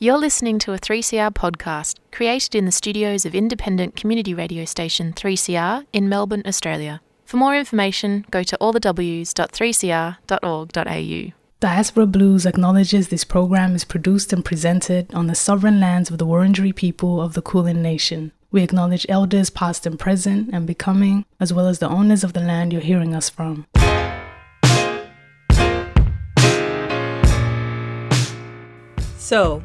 You're listening to a 3CR podcast created in the studios of independent community radio station 3CR in Melbourne, Australia. For more information, go to allthews.3cr.org.au. Diaspora Blues acknowledges this program is produced and presented on the sovereign lands of the Wurundjeri people of the Kulin Nation. We acknowledge elders past and present and becoming, as well as the owners of the land you're hearing us from. So,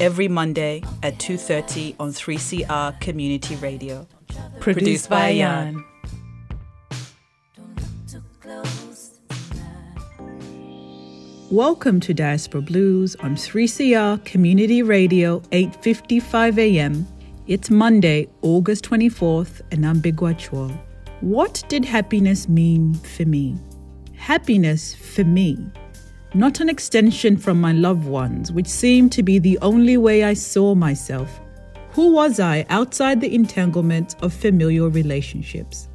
every Monday at 2:30 on 3CR Community Radio. Produced, by Jan. Welcome to Diaspora Blues on 3CR Community Radio 8:55 a.m. It's Monday, August 24th, and I'm Bigwa Chua. What did happiness mean for me? Happiness for me not an extension from my loved ones, which seemed to be the only way I saw myself. Who was I outside the entanglement of familial relationships?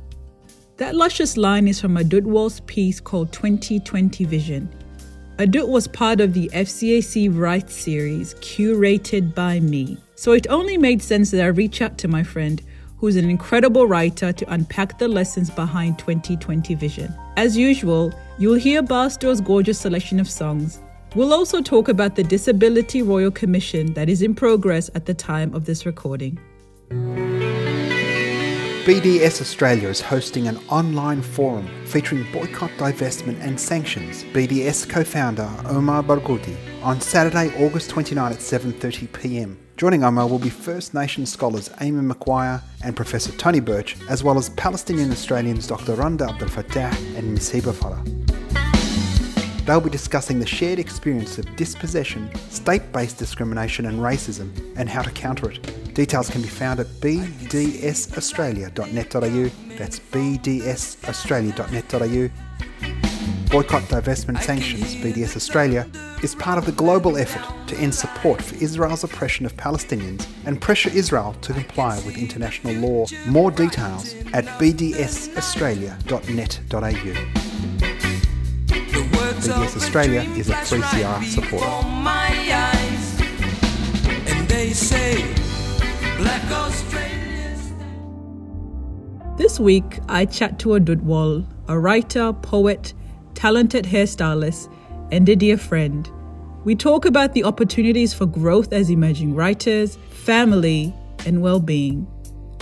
That luscious line is from Adutwal's piece called 2020 Vision. Adut was part of the FCAC Writes series curated by me, so it only made sense that I reach out to my friend who's an incredible writer, to unpack the lessons behind 2020 Vision. As usual, you'll hear Barstow's gorgeous selection of songs. We'll also talk about the Disability Royal Commission that is in progress at the time of this recording. BDS Australia is hosting an online forum featuring boycott, divestment, and sanctions. BDS co-founder Omar Barghouti on Saturday, August 29 at 7:30 p.m. Joining Omar will be First Nation scholars Amy McQuire and Professor Tony Birch, as well as Palestinian Australians Dr. Randa Abdel Fattah and Misiba Farah. They'll be discussing the shared experience of dispossession, state based discrimination and racism, and how to counter it. Details can be found at bdsaustralia.net.au. That's bdsaustralia.net.au. Boycott, Divestment, Sanctions, BDS Australia, is part of the global effort to end support for Israel's oppression of Palestinians and pressure Israel to comply with international law. More details at bdsaustralia.net.au. BDS Australia is a 3CR supporter. This week, I chat to Adutwal, a writer, poet, talented hairstylist, and a dear friend. We talk about the opportunities for growth as emerging writers, family, and well being.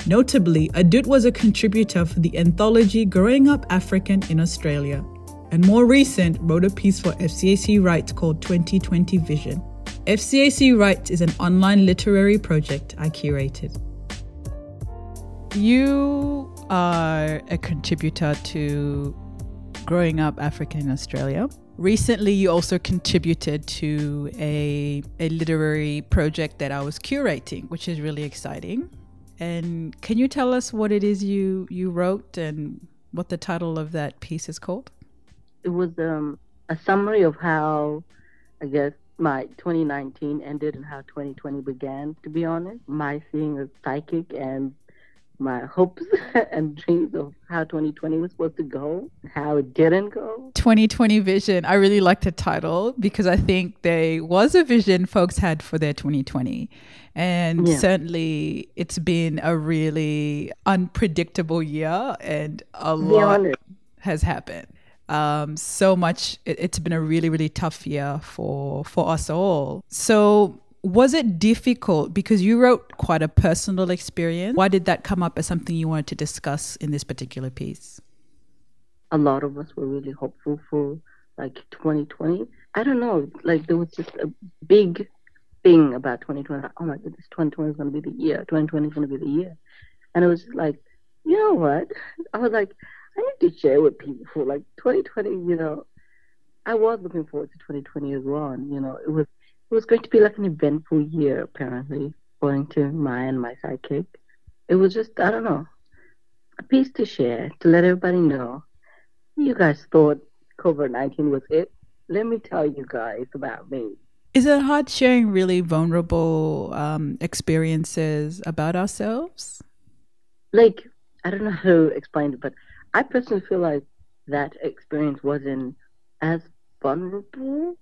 Notably, Adut was a contributor for the anthology Growing Up African in Australia and more recent wrote a piece for FCAC Writes called 2020 Vision. FCAC Writes is an online literary project I curated. You are a contributor to Growing Up African in Australia. Recently, you also contributed to a, a literary project that I was curating, which is really exciting. And can you tell us what it is you, you wrote and what the title of that piece is called? It was um, a summary of how, I guess, my 2019 ended and how 2020 began, to be honest. My seeing a psychic and my hopes and dreams of how 2020 was supposed to go, how it didn't go. 2020 vision. I really like the title because I think there was a vision folks had for their 2020. And yeah. certainly it's been a really unpredictable year and a lot has happened um, so much. It, it's been a really, really tough year for for us all. So was it difficult because you wrote quite a personal experience? Why did that come up as something you wanted to discuss in this particular piece? A lot of us were really hopeful for like 2020. I don't know, like there was just a big thing about 2020. oh my goodness, 2020 is going to be the year. 2020 is going to be the year. And it was like, you know what? I was like, I need to share with people for like 2020. You know, I was looking forward to 2020 as well. And, you know, it was it was going to be like an eventful year apparently. according to my and my sidekick. It was just, I don't know, a piece to share, to let everybody know. You guys thought COVID 19 was it. Let me tell you guys about me. Is it hard sharing really vulnerable um, experiences about ourselves? Like, I don't know how to explain it, but I personally feel like that experience wasn't as vulnerable.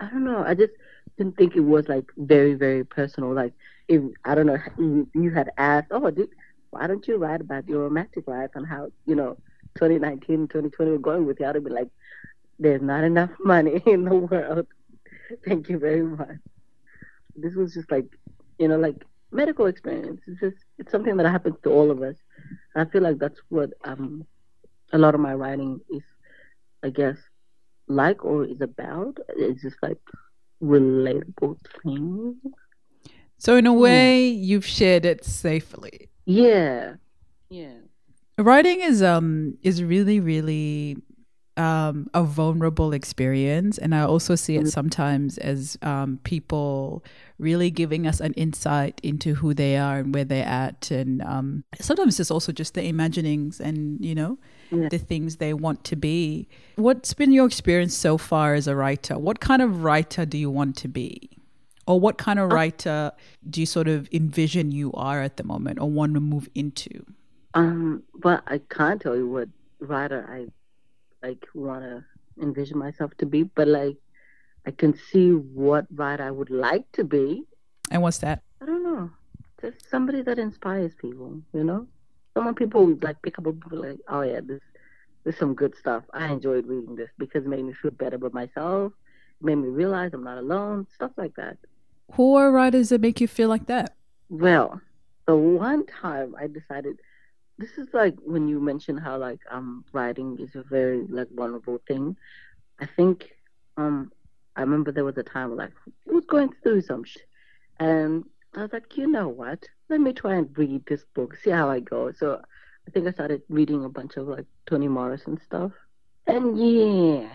I don't know. I just didn't think it was like very, very personal. Like, if I don't know, you, had asked, oh, dude, why don't you write about your romantic life and how you know 2019 and 2020 were going with you? I'd be like, there's not enough money in the world. Thank you very much. This was just like, you know, like medical experience. It's just it's something that happens to all of us. I feel like that's what um a lot of my writing is, I guess, like or is about. It's just like relatable things. So in a way, yeah. you've shared it safely. Yeah, yeah. Writing is um is really really um, a vulnerable experience. And I also see it mm-hmm. sometimes as um, people really giving us an insight into who they are and where they're at. And um, sometimes it's also just the imaginings and, you know, yeah. the things they want to be. What's been your experience so far as a writer? What kind of writer do you want to be? Or what kind of uh writer do you sort of envision you are at the moment or want to move into? Um, well, I can't tell you what writer I like want to envision myself to be, but like I can see what writer I would like to be. And what's that? I don't know. Just somebody that inspires people, you know? Someone people like pick up a book like, oh yeah, this this is some good stuff. I enjoyed reading this because it made me feel better about myself. It made me realize I'm not alone, stuff like that. Who are writers that make you feel like that? Well, the one time I decided this is like when you mentioned how like um writing is a very like vulnerable thing. I think um I remember there was a time like I was going through some shit, and I was like, you know what? Let me try and read this book, see how I go. So I think I started reading a bunch of like Toni Morrison stuff, and yeah,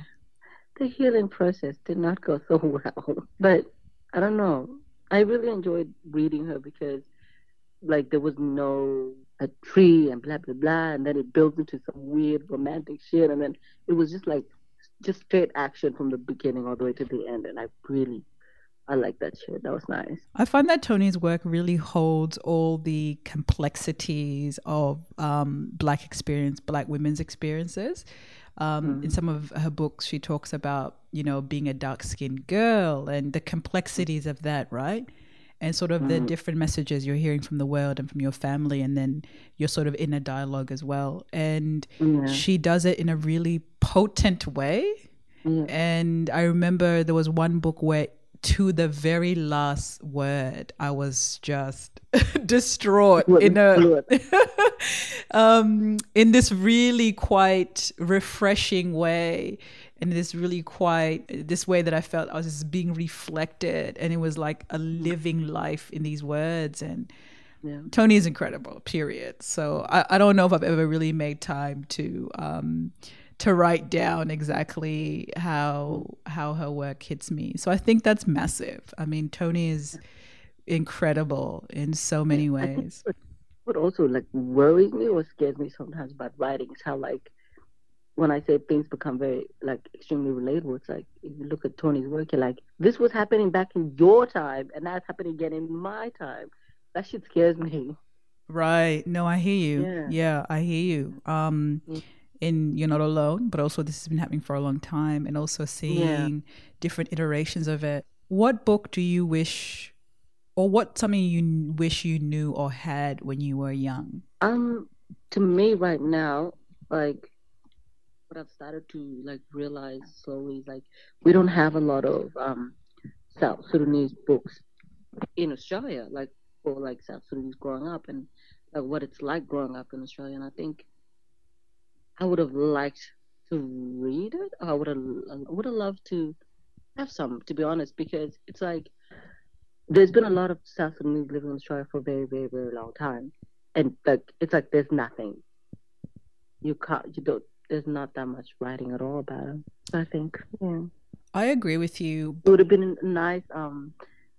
the healing process did not go so well. But I don't know. I really enjoyed reading her because like there was no a tree and blah blah blah, and then it builds into some weird romantic shit, and then it was just like just straight action from the beginning all the way to the end, and I really. I like that shit. That was nice. I find that Toni's work really holds all the complexities of um, Black experience, Black women's experiences. Um, mm-hmm. In some of her books, she talks about, you know, being a dark skinned girl and the complexities of that, right? And sort of mm. the different messages you're hearing from the world and from your family and then your sort of inner dialogue as well and yeah. she does it in a really potent way yeah. and i remember there was one book where to the very last word i was just distraught in a um in this really quite refreshing way in this really quiet this way that I felt I was just being reflected and it was like a living life in these words and yeah. Toni is incredible, period. So I, I don't know if I've ever really made time to um, to write down exactly how how her work hits me. So I think that's massive. I mean, Toni is incredible in so many ways. but also like worries me or scares me sometimes about writing is how like when I say things become very like extremely relatable, it's like if you look at Toni's work, you're like, this was happening back in your time, and now it's happening again in my time. That shit scares me. Right. No, I hear you. Yeah, yeah I hear you. Um, mm-hmm. you're not alone, but also this has been happening for a long time, and also seeing yeah. different iterations of it. What book do you wish, or what something you wish you knew or had when you were young? Um, to me right now, like what I've started to like realize slowly is like we don't have a lot of um, South Sudanese books in Australia, like for like South Sudanese growing up and like what it's like growing up in Australia. And I think I would have liked to read it. I would have would have loved to have some, to be honest, because it's like there's been a lot of South Sudanese living in Australia for a very, very, very long time, and like it's like there's nothing. You can't, you don't, there's not that much writing at all about him. I think, yeah. I agree with you. It would have been nice. Um,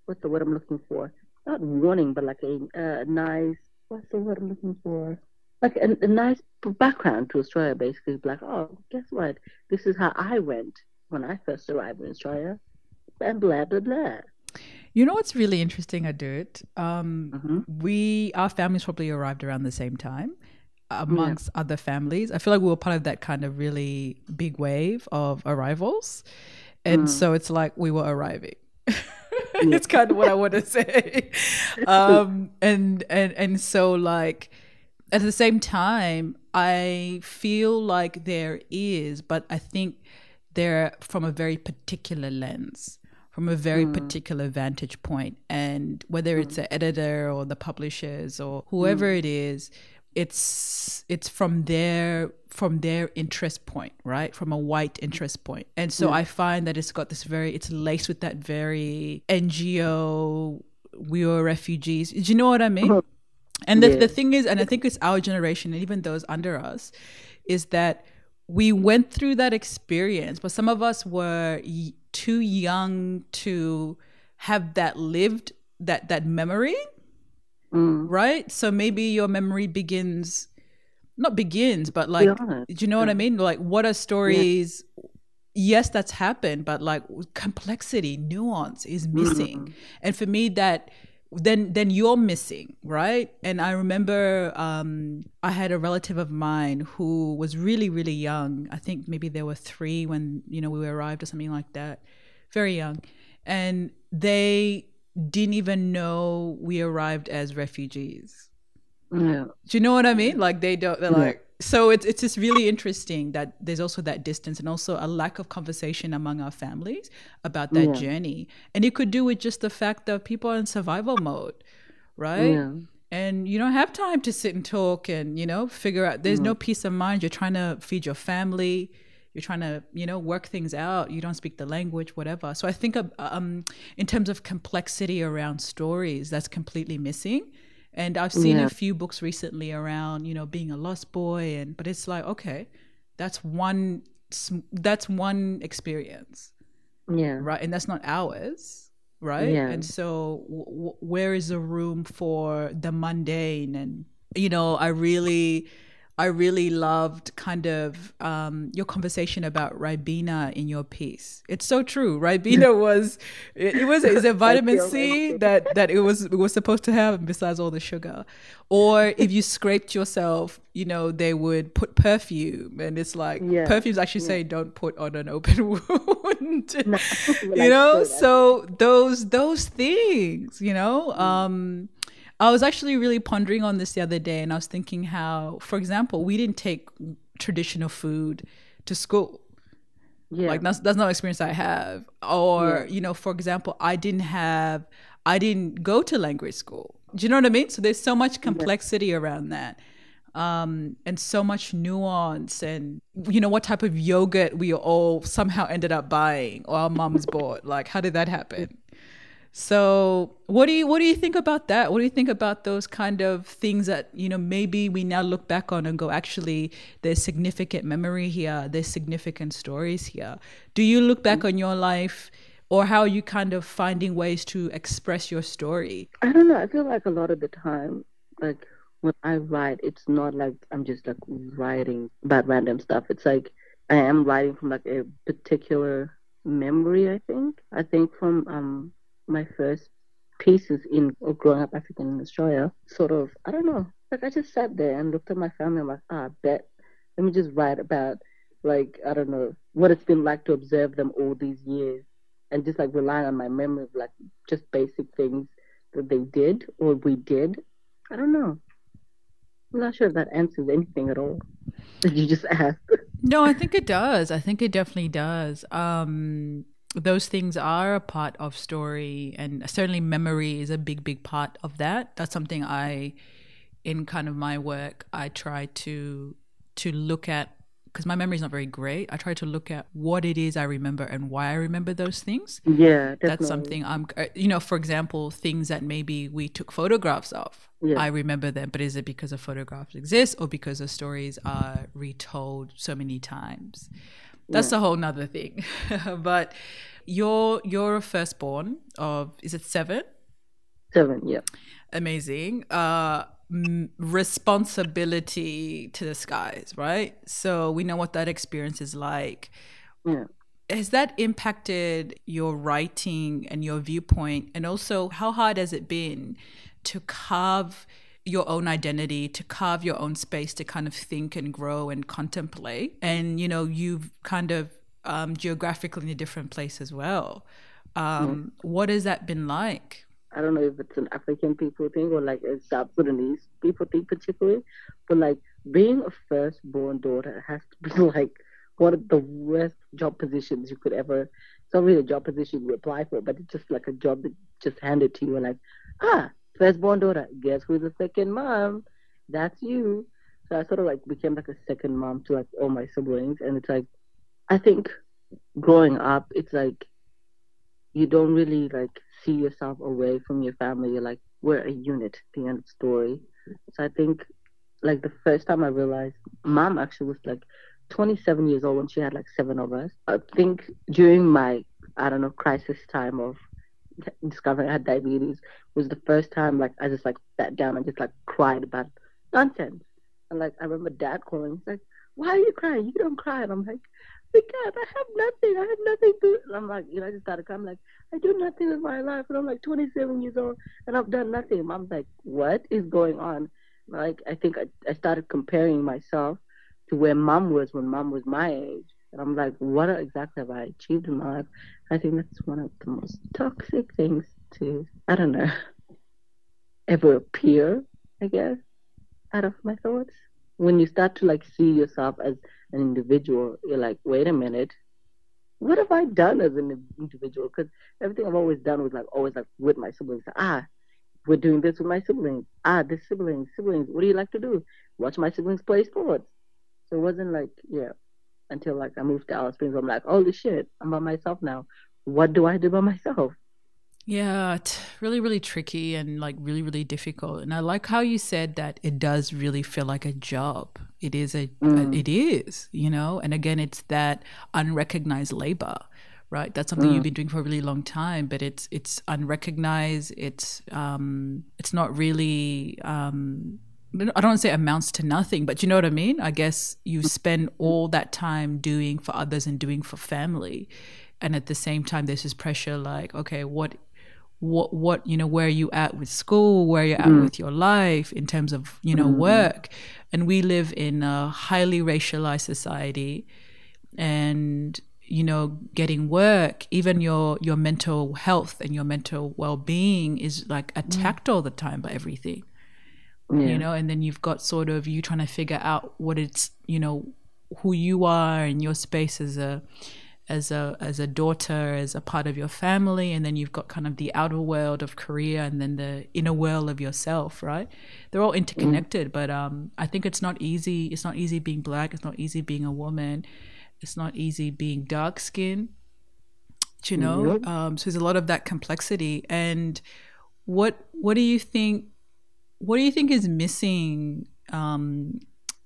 what's the word I'm looking for? not warning, but like a, a nice what's the word I'm looking for? Like a, a nice background to Australia, basically. Like, oh, guess what? This is how I went when I first arrived in Australia, and blah blah blah. You know what's really interesting, Adut? Um, Mhm. We, our families probably arrived around the same time amongst other families. I feel like we were part of that kind of really big wave of arrivals. And mm. so it's like we were arriving. it's kind of what I want to say. Um, and, and, and so like, at the same time, I feel like there is, but I think they're from a very particular lens, from a very mm. particular vantage point. And whether it's mm. the editor or the publishers or whoever it is, it's it's from their from their interest point, right? From a white interest. And so mm. I find that it's got this very it's laced with that very NGO we were refugees. Do you know what I mean? Uh-huh. And the, Yeah. the thing is, and I think it's our generation, and even those under us, is that we went through that experience, but some of us were y- too young to have that lived that that memory, Mm. right? So maybe your memory begins, not begins, but like, do you know what I mean? Like, what are stories? Yes, that's happened, but like complexity, nuance is missing, and for me that then then you're missing right and i remember um i had a relative of mine who was really really young i think maybe there were three when you know we arrived or something like that very young and they didn't even know we arrived as refugees Yeah. do you know what I mean? Like they don't. They're like so. It's it's just really interesting that there's also that distance and also a lack of conversation among our families about that Yeah. journey. And it could do with just the fact that people are in survival mode, right? Yeah. And you don't have time to sit and talk and you know figure out. There's no peace of mind. You're trying to feed your family. You're trying to you know work things out. You don't speak the language, whatever. So I think uh, um, in terms of complexity around stories, that's completely missing. And I've seen Yeah. a few books recently around, you know, being a lost boy, and but it's like, okay, that's one, that's one experience, Yeah. right? And that's not ours, right? Yeah. And so, w- w- where is the room for the mundane? And you know, I really, I really loved kind of um, your conversation about Ribena in your piece. It's so true. Ribena was, it, it was, is it vitamin C that that it was it was supposed to have besides all the sugar, or if you scraped yourself, you know, they would put perfume, and it's like Yeah. perfumes actually say don't put on an open wound. You know, so those those things, you know, um, I was actually really pondering on this the other day, and I was thinking how, for example, we didn't take traditional food to school. Yeah. Like that's that's not an experience I have. Or you know, for example, I didn't have, I didn't go to language school. Do you know what I mean? So there's so much complexity around that, um, and so much nuance, and you know what type of yogurt we all somehow ended up buying or our mums bought. Like, how did that happen? So, what do you what do you think about that? What do you think about those kind of things that you know maybe we now look back on and go, actually, there's significant memory here, there's significant stories here. Do you look back on your life, or how are you kind of finding ways to express your story? I don't know. I feel like a lot of the time, like when I write, it's not like I'm just like writing about random stuff. It's like I am writing from like a particular memory. I think. I think from um my first pieces in growing up African in Australia. Sort of. I don't know. Like I just sat there and looked at my family. I'm like, ah, I bet. Let me just write about like I don't know what it's been like to observe them all these years, and just like relying on my memory of like just basic things that they did or we did. I don't know. I'm not sure if that answers anything at all that you just asked. No, I think it does. I think it definitely does. Um, those things are a part of story, and certainly memory is a big, big part of that. That's something I, in kind of my work, I try to to look at because my memory is not very great. I try to look at what it is I remember and why I remember those things. Yeah, definitely. That's something I'm, uh, you know, for example, things that maybe we took photographs of. Yeah. I remember them, but is it because the photographs exist or because the stories are retold so many times? That's a whole nother thing. but you're you're a firstborn of is it seven? Seven, yeah. Amazing. Uh, responsibility to the skies, right? So we know what that experience is like. Yeah. Has that impacted your writing and your viewpoint? And also, how hard has it been to carve your own identity, to carve your own space, to kind of think and grow and contemplate? And, you know, you've kind of um, geographically in a different place as well. Um, yeah. What has that been like? I don't know if it's an African people thing or like a South Sudanese people thing particularly, but like being a firstborn daughter has to be like one of the worst job positions you could ever. It's not really a job position you apply for, but it's just like a job that just handed to you and like, ah, firstborn daughter. Guess who's the second mom? That's you. So I sort of like became like a second mom to like all my siblings, and it's like, I think growing up, it's like you don't really like see yourself away from your family. You're like, we're a unit, the end of story. So I think like the first time I realized mom actually was like 27 years old when she had like seven of us. I think during my, I don't know, crisis time of discovering I had diabetes was the first time like I just like sat down and just like cried about it. nonsense. And like I remember dad calling, he's like, Why are you crying? You don't cry. And I'm like, because I have nothing. I have nothing to. And I'm like, you know, I just started crying. I'm like, I do nothing with my life, and I'm like 27 years old, and I've done nothing. I'm like, what is going on? Like, I think I, I started comparing myself to where mom was when mom was my age, and I'm like, what exactly have I achieved in my life? I think that's one of the most toxic things to, I don't know, ever appear. I guess out of my thoughts when you start to like see yourself as an individual, you're like, wait a minute, what have I done as an individual? Because everything I've always done was like always like with my siblings. Ah, we're doing this with my siblings. Ah, this siblings, siblings. What do you like to do? Watch my siblings play sports. So it wasn't like yeah, until like I moved to Alice Springs. I'm like, holy shit, I'm by myself now. What do I do by myself? Yeah, it's really, really tricky and like really, really difficult. And I like how you said that it does really feel like a job. It is a, mm. it is, you know. And again, it's that unrecognized labor, right? That's something mm. you've been doing for a really long time, but it's it's unrecognized. It's um, it's not really. Um, I don't want to say it amounts to nothing, but you know what I mean? I guess you spend all that time doing for others and doing for family. And at the same time, there's this pressure like, okay, what what what you know where are you at with school where you're at mm. with your life in terms of you know mm. work and we live in a highly racialized society and you know getting work even your your mental health and your mental well-being is like mm. attacked mm. all the time by everything yeah. you know and then you've got sort of you trying to figure out what it's you know who you are and your space as a as a as a daughter, as a part of your family, and then you've got kind of the outer world of Korea, and then the inner world of yourself, right? They're all interconnected, mm. but um, I think it's not easy. It's not easy being black. It's not easy being a woman. It's not easy being dark skinned. You know, mm-hmm. um, so there's a lot of that complexity. And what what do you think? What do you think is missing um,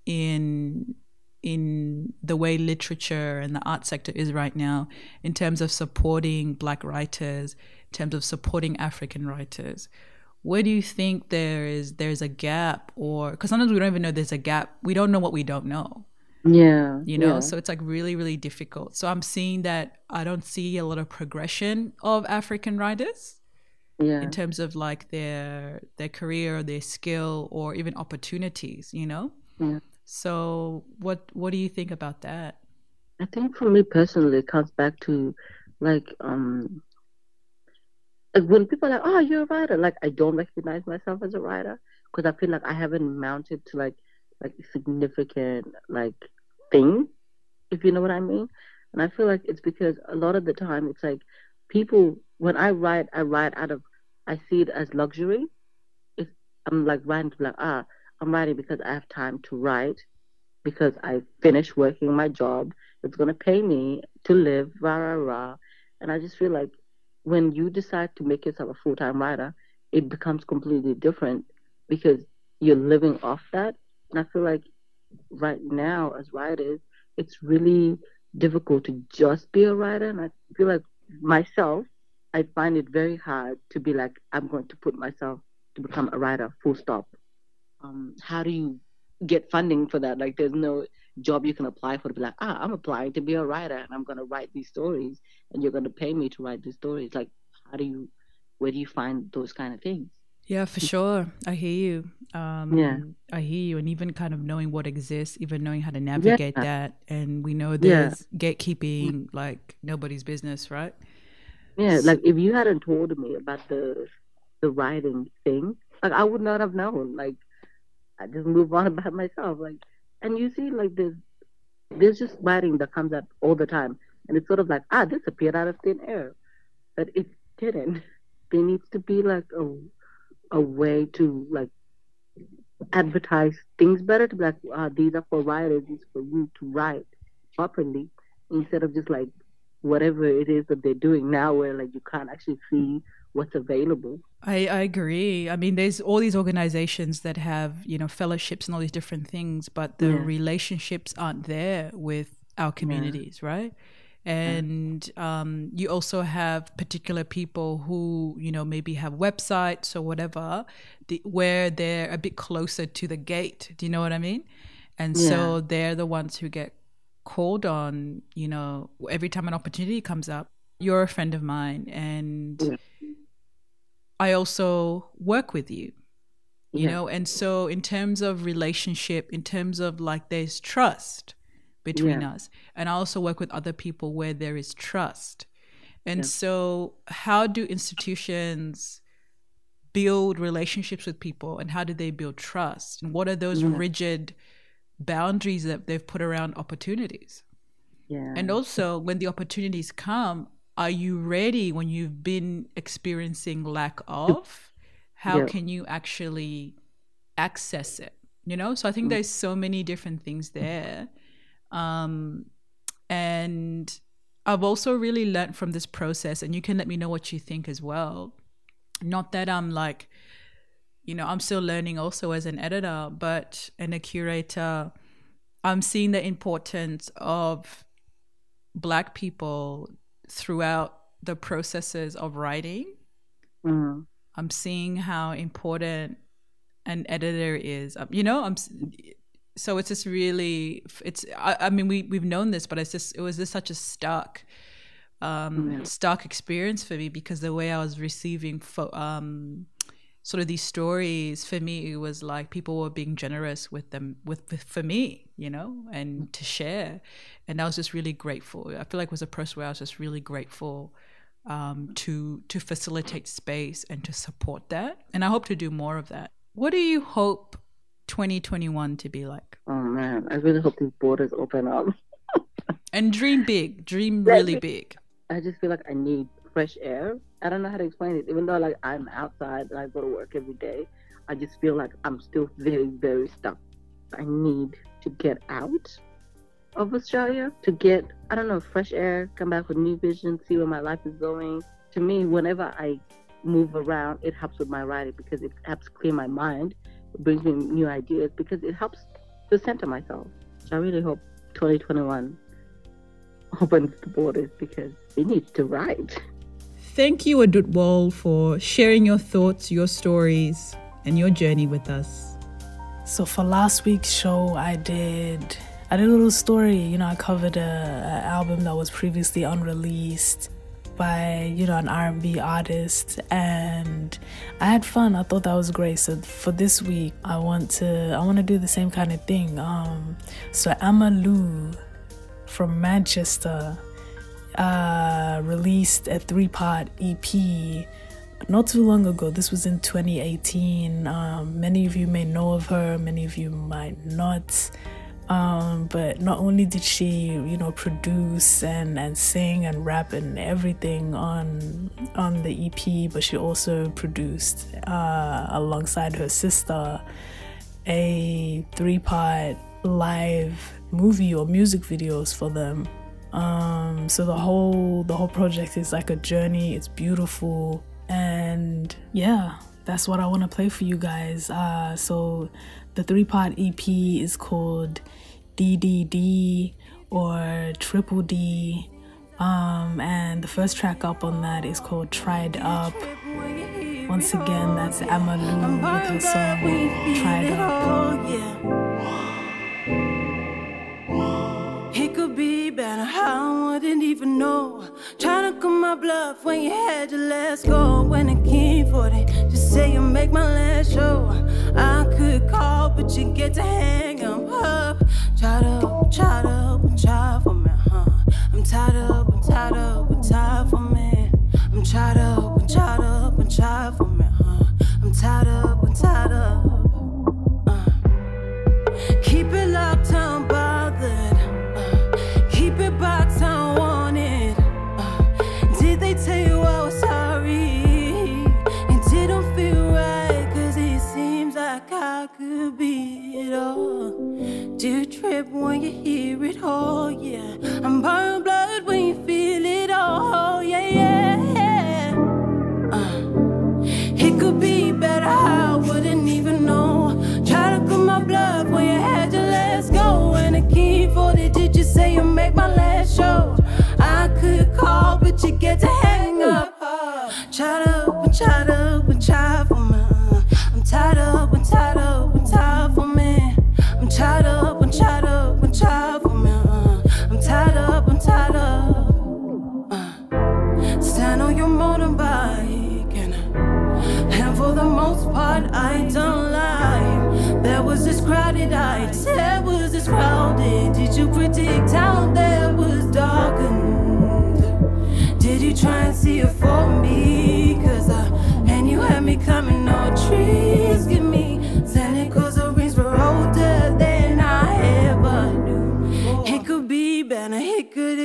in in the way literature and the art sector is right now in terms of supporting black writers in terms of supporting african writers? Where do you think there is there's a gap or because sometimes we don't even know there's a gap. We don't know what we don't know. Yeah you know yeah. so it's like really really difficult. So i'm seeing that i don't see a lot of progression of african writers yeah. in terms of like their their career their skill or even opportunities you know yeah. So what what do you think about that? I think for me personally, it comes back to like um like when people are like, "Oh, you're a writer," like I don't recognize myself as a writer because I feel like I haven't mounted to like like significant like thing, if you know what I mean. And I feel like it's because a lot of the time it's like people when I write, I write out of I see it as luxury. If I'm like writing to like ah I'm writing because I have time to write, because I finished working my job. It's to pay me to live, rah, rah, rah. And I just feel like when you decide to make yourself a full time writer, it becomes completely different because you're living off that. And I feel like right now, as writers, it's really difficult to just be a writer. And I feel like myself, I find it very hard to be like, I'm going to put myself to become a writer, full stop. Um, how do you get funding for that? Like, there's no job you can apply for to be like, ah, I'm applying to be a writer and I'm going to write these stories and you're going to pay me to write these stories. Like, how do you, where do you find those kind of things? Yeah, for sure. I hear you. Um, Yeah. I hear you. And even kind of knowing what exists, even knowing how to navigate Yeah. that. And we know Yeah. there's gatekeeping like nobody's business, right? Yeah, like if you hadn't told me about the the writing thing, like I would not have known. Like I just move on about myself. Like and you see like there's there's just writing that comes up all the time. And it's sort of like, ah, this appeared out of thin air. But it didn't. There needs to be like a a way to like advertise things better to be like, ah, these are for writers, these for you to write properly instead of just like whatever it is that they're doing now where like you can't actually see what's available. I, I agree. I mean, there's all these organizations that have, you know, fellowships and all these different things, but the Yeah. relationships aren't there with our communities, right? And um, you also have particular people who, you know, maybe have websites or whatever, the, where they're a bit closer to the gate. Do you know what I mean? And so they're the ones who get called on, you know, every time an opportunity comes up. You're a friend of mine, and Yeah. I also work with you, you Yeah. know, and so in terms of relationship, in terms of like there's trust between Yeah. us, and I also work with other people where there is trust. And Yeah. so, how do institutions build relationships with people, and how do they build trust? And what are those Yeah. rigid boundaries that they've put around opportunities? Yeah. And also, when the opportunities come, are you ready when you've been experiencing lack of? How can you actually access it? You know, so I think mm. there's so many different things there. Um, and I've also really learned from this process, and you can let me know what you think as well. Not that I'm like, you know, I'm still learning also as an editor, but and a curator. I'm seeing the importance of black people throughout the processes of writing. Mhm. I'm seeing how important an editor is. Um, You know, I'm so it's just really it's. I, I mean, we we've known this, but it's just it was just such a stark, um, stark experience for me because the way I was receiving fo- um, sort of these stories for me it was like people were being generous with them with, with for me you know and to share. And i was just really grateful. I feel like it was a process where i was just really grateful um, to to facilitate space and to support that. And i hope to do more of that. What do you hope 2021 to be like Oh man, I really hope these borders open up. and dream big dream really big I just feel like I need fresh air. I don't know how to explain it. Even though like I'm outside and I go to work every day, I just feel like I'm still very, very stuck. I need to get out of Australia to get I don't know fresh air, come back with new vision, see where my life is going. To me, whenever I move around, it helps with my writing because it helps clear my mind. It brings me new ideas because it helps to center myself. So I really hope 2021 opens the borders because we need to write. thank you adutwal for sharing your thoughts your stories and your journey with us So for last week's show, I did I did a little story. You know, I covered a, a album that was previously unreleased by you know an R&B artist, and I had fun. I thought that was great. So for this week, I want to I want to do the same kind of thing. Um, so Amalu from Manchester uh, released a three part EP not too long ago. This was in 2018. Um, many of you may know of her, many of you might not. Um, but not only did she, you know, produce and, and sing and rap and everything on on the EP, but she also produced uh, alongside her sister a three part live movie or music videos for them. Um, so the whole the whole project is like a journey. It's beautiful, and yeah, that's what I want to play for you guys. Uh, so the three part EP is called DDD or Triple D Um, and the first track up on that is called Tried Up. Once again, that's Amalu with her song Tried Up. It could be better, I wouldn't even know. Trying to come my bluff when you had your last go. When I came for it, say you make my last show. I could call, but you get to hang them up. Try to, try to, try for me, huh? I'm tired up, I'm tired of, I'm tired for me. I'm tired up, I'm tired of, I'm tired for me, huh? I'm tired up, I'm tired of. Uh. Keep it locked, I'm bothered. It all? Yeah. Was this crowded eye, there was this crowded. Did you predict how there was darkened? Did you try and see it for me? Cause I, and you had me coming, no trees, give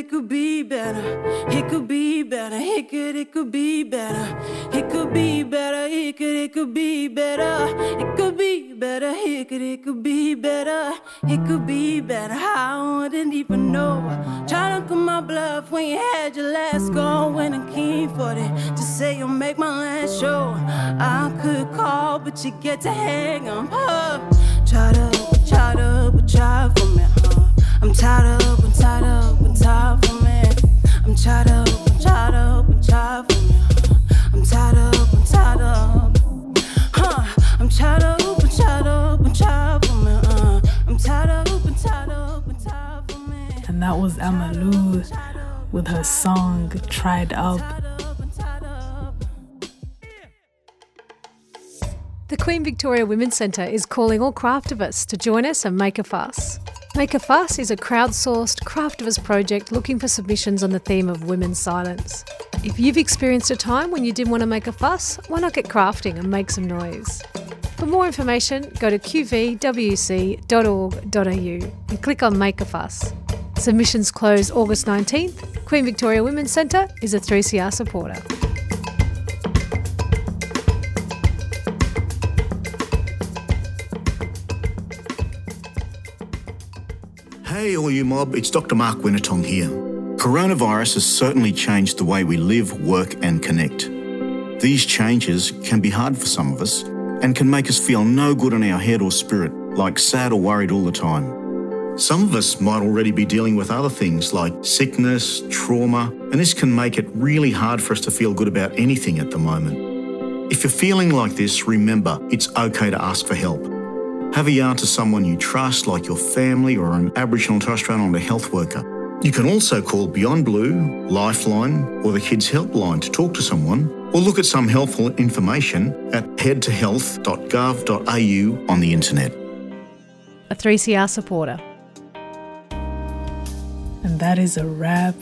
it could, be better. It could be better, it could, it could be better. It could be better, it could, it could be better. It could be better, it could, it could be better. It could be better, I wouldn't even know. Trying to come my bluff when you had your last go. When I came for it, to say you'll make my last show. I could call, but you get to hang 'em up. Try to, try to, but try for me, huh? I'm tired of, I'm tired of, I'm tired for me. I'm tired of, I'm tired of, I'm tired for me. I'm tired of, I'm tired of. Huh? I'm tired of, I'm tired of, I'm tired for me. Uh. I'm tired of, I'm tired of, I'm tired for me. And that was Amalu with her song Tried Up. Tired of, I'm tired of. The Queen Victoria Women's Centre is calling all craftivists to join us and make a fuss. Make a Fuss is a crowdsourced craftivist project looking for submissions on the theme of women's silence. If you've experienced a time when you didn't want to make a fuss, why not get crafting and make some noise? For more information, go to qvwc.org.au and click on Make a Fuss. Submissions close August 19th. Queen Victoria Women's Centre is a 3CR supporter. Hey, all you mob, it's Dr. Mark Wenitong here. Coronavirus has certainly changed the way we live, work, and connect. These changes can be hard for some of us and can make us feel no good in our head or spirit, like sad or worried all the time. Some of us might already be dealing with other things like sickness, trauma, and this can make it really hard for us to feel good about anything at the moment. If you're feeling like this, remember it's okay to ask for help. Have a yarn to someone you trust, like your family or an Aboriginal and Torres Strait Islander health worker. You can also call Beyond Blue, Lifeline, or the Kids Helpline to talk to someone, or look at some helpful information at headtohealth.gov.au on the internet. A 3CR supporter. And that is a wrap.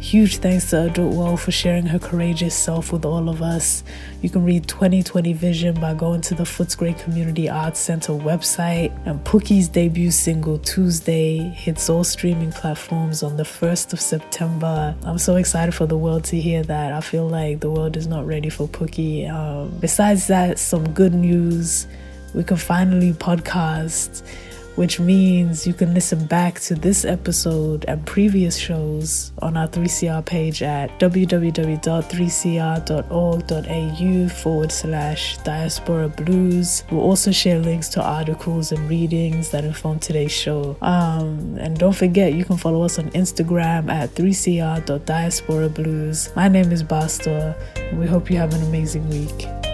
Huge thanks to Adutwal for sharing her courageous self with all of us. You can read 2020 Vision by going to the Footscray Community Arts Center website. And Pookie's debut single, Tuesday, hits all streaming platforms on the 1st of September. I'm so excited for the world to hear that. I feel like the world is not ready for Pookie. Um, besides that, some good news. We can finally podcast. Which means you can listen back to this episode and previous shows on our 3CR page at www.3cr.org.au forward slash diaspora blues. We'll also share links to articles and readings that inform today's show. Um, and don't forget, you can follow us on Instagram at 3cr.diasporablues. My name is Basta. And we hope you have an amazing week.